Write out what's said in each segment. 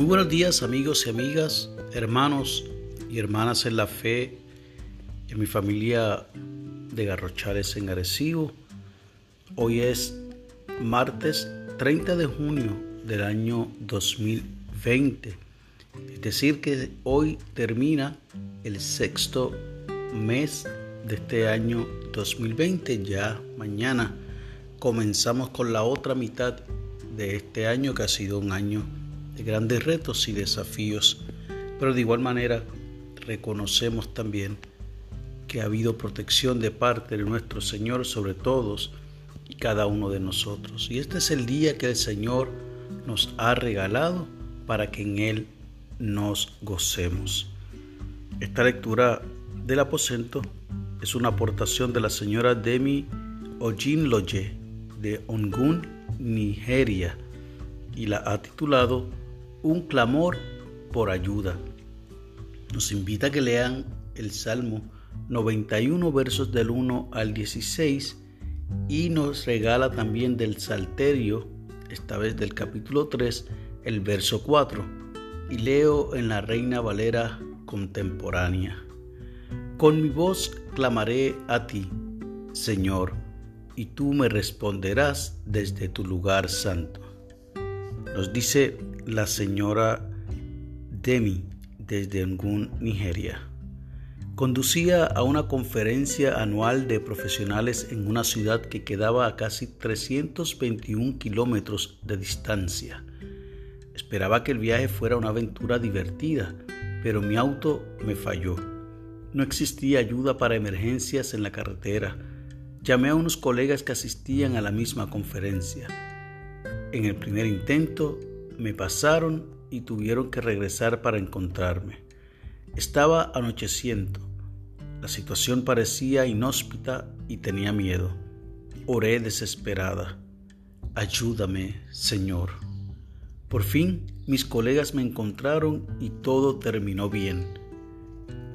Muy buenos días amigos y amigas, hermanos y hermanas en la fe, en mi familia de Garrochales en Arecibo. Hoy es martes 30 de junio del año 2020. Es decir, que hoy termina el sexto mes de este año 2020. Ya mañana comenzamos con la otra mitad de este año que ha sido un año de grandes retos y desafíos. Pero de igual manera reconocemos también que ha habido protección de parte de nuestro Señor sobre todos y cada uno de nosotros. Y este es el día que el Señor nos ha regalado para que en Él nos gocemos. Esta lectura del aposento es una aportación de la señora Demi Ojinloye de Ongun, Nigeria, y la ha titulado Un clamor por ayuda. Nos invita a que lean el Salmo 91 versos del 1 al 16 y nos regala también del Salterio, esta vez del capítulo 3, el verso 4. Y leo en la Reina Valera contemporánea. Con mi voz clamaré a ti, Señor, y tú me responderás desde tu lugar santo. Nos dice la señora Demi desde Ngun, Nigeria. Conducía a una conferencia anual de profesionales en una ciudad que quedaba a casi 321 kilómetros de distancia. Esperaba que el viaje fuera una aventura divertida, pero mi auto me falló. No existía ayuda para emergencias en la carretera. Llamé a unos colegas que asistían a la misma conferencia. En el primer intento me pasaron y tuvieron que regresar para encontrarme. Estaba anocheciendo. La situación parecía inhóspita y tenía miedo. Oré desesperada. Ayúdame, Señor. Por fin mis colegas me encontraron y todo terminó bien.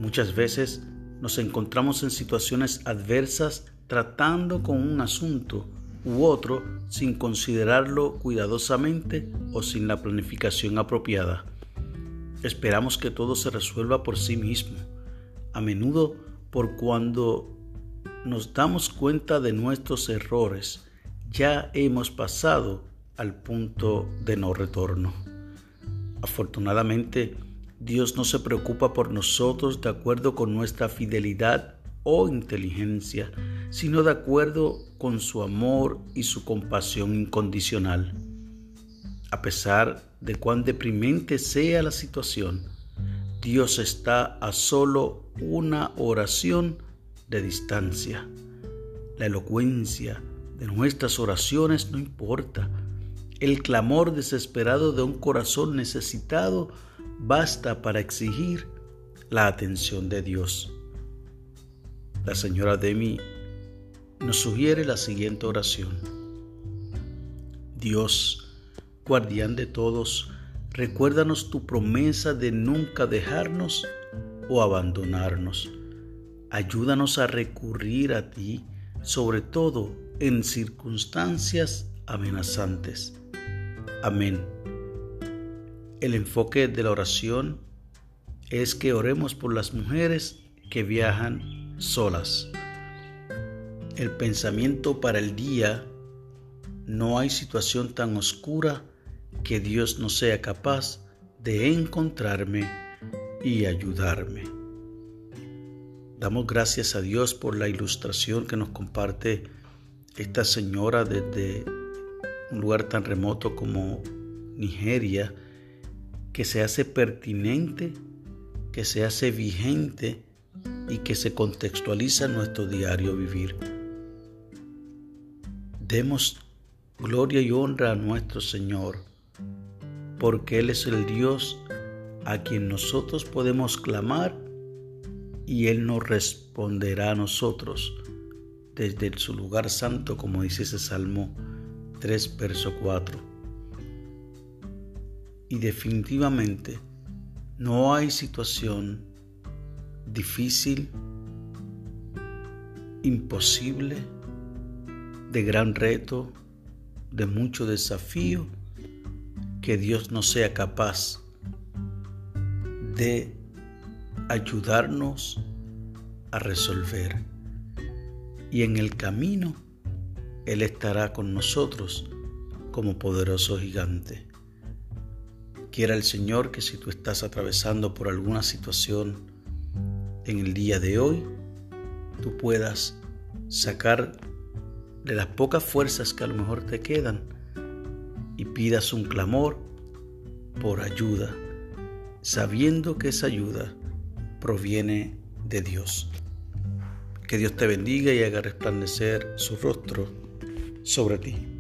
Muchas veces nos encontramos en situaciones adversas tratando con un asunto u otro sin considerarlo cuidadosamente o sin la planificación apropiada. Esperamos que todo se resuelva por sí mismo. A menudo por cuando nos damos cuenta de nuestros errores, ya hemos pasado al punto de no retorno. Afortunadamente, Dios no se preocupa por nosotros de acuerdo con nuestra fidelidad o inteligencia, sino de acuerdo con su amor y su compasión incondicional. A pesar de cuán deprimente sea la situación, Dios está a solo una oración de distancia. La elocuencia de nuestras oraciones no importa. El clamor desesperado de un corazón necesitado basta para exigir la atención de Dios. La señora Demi nos sugiere la siguiente oración. Dios, guardián de todos, Recuérdanos tu promesa de nunca dejarnos o abandonarnos. Ayúdanos a recurrir a ti, sobre todo en circunstancias amenazantes. Amén. El enfoque de la oración es que oremos por las mujeres que viajan solas. El pensamiento para el día, no hay situación tan oscura que Dios no sea capaz de encontrarme y ayudarme. Damos gracias a Dios por la ilustración que nos comparte esta señora desde un lugar tan remoto como Nigeria, que se hace pertinente, que se hace vigente y que se contextualiza en nuestro diario vivir. Demos gloria y honra a nuestro Señor porque Él es el Dios a quien nosotros podemos clamar y Él nos responderá a nosotros desde su lugar santo, como dice ese Salmo 3, verso 4. Y definitivamente no hay situación difícil, imposible, de gran reto, de mucho desafío, que Dios no sea capaz de ayudarnos a resolver. Y en el camino Él estará con nosotros como poderoso gigante. Quiera el Señor que si tú estás atravesando por alguna situación en el día de hoy, tú puedas sacar de las pocas fuerzas que a lo mejor te quedan y pidas un clamor por ayuda, sabiendo que esa ayuda proviene de Dios. Que Dios te bendiga y haga resplandecer su rostro sobre ti.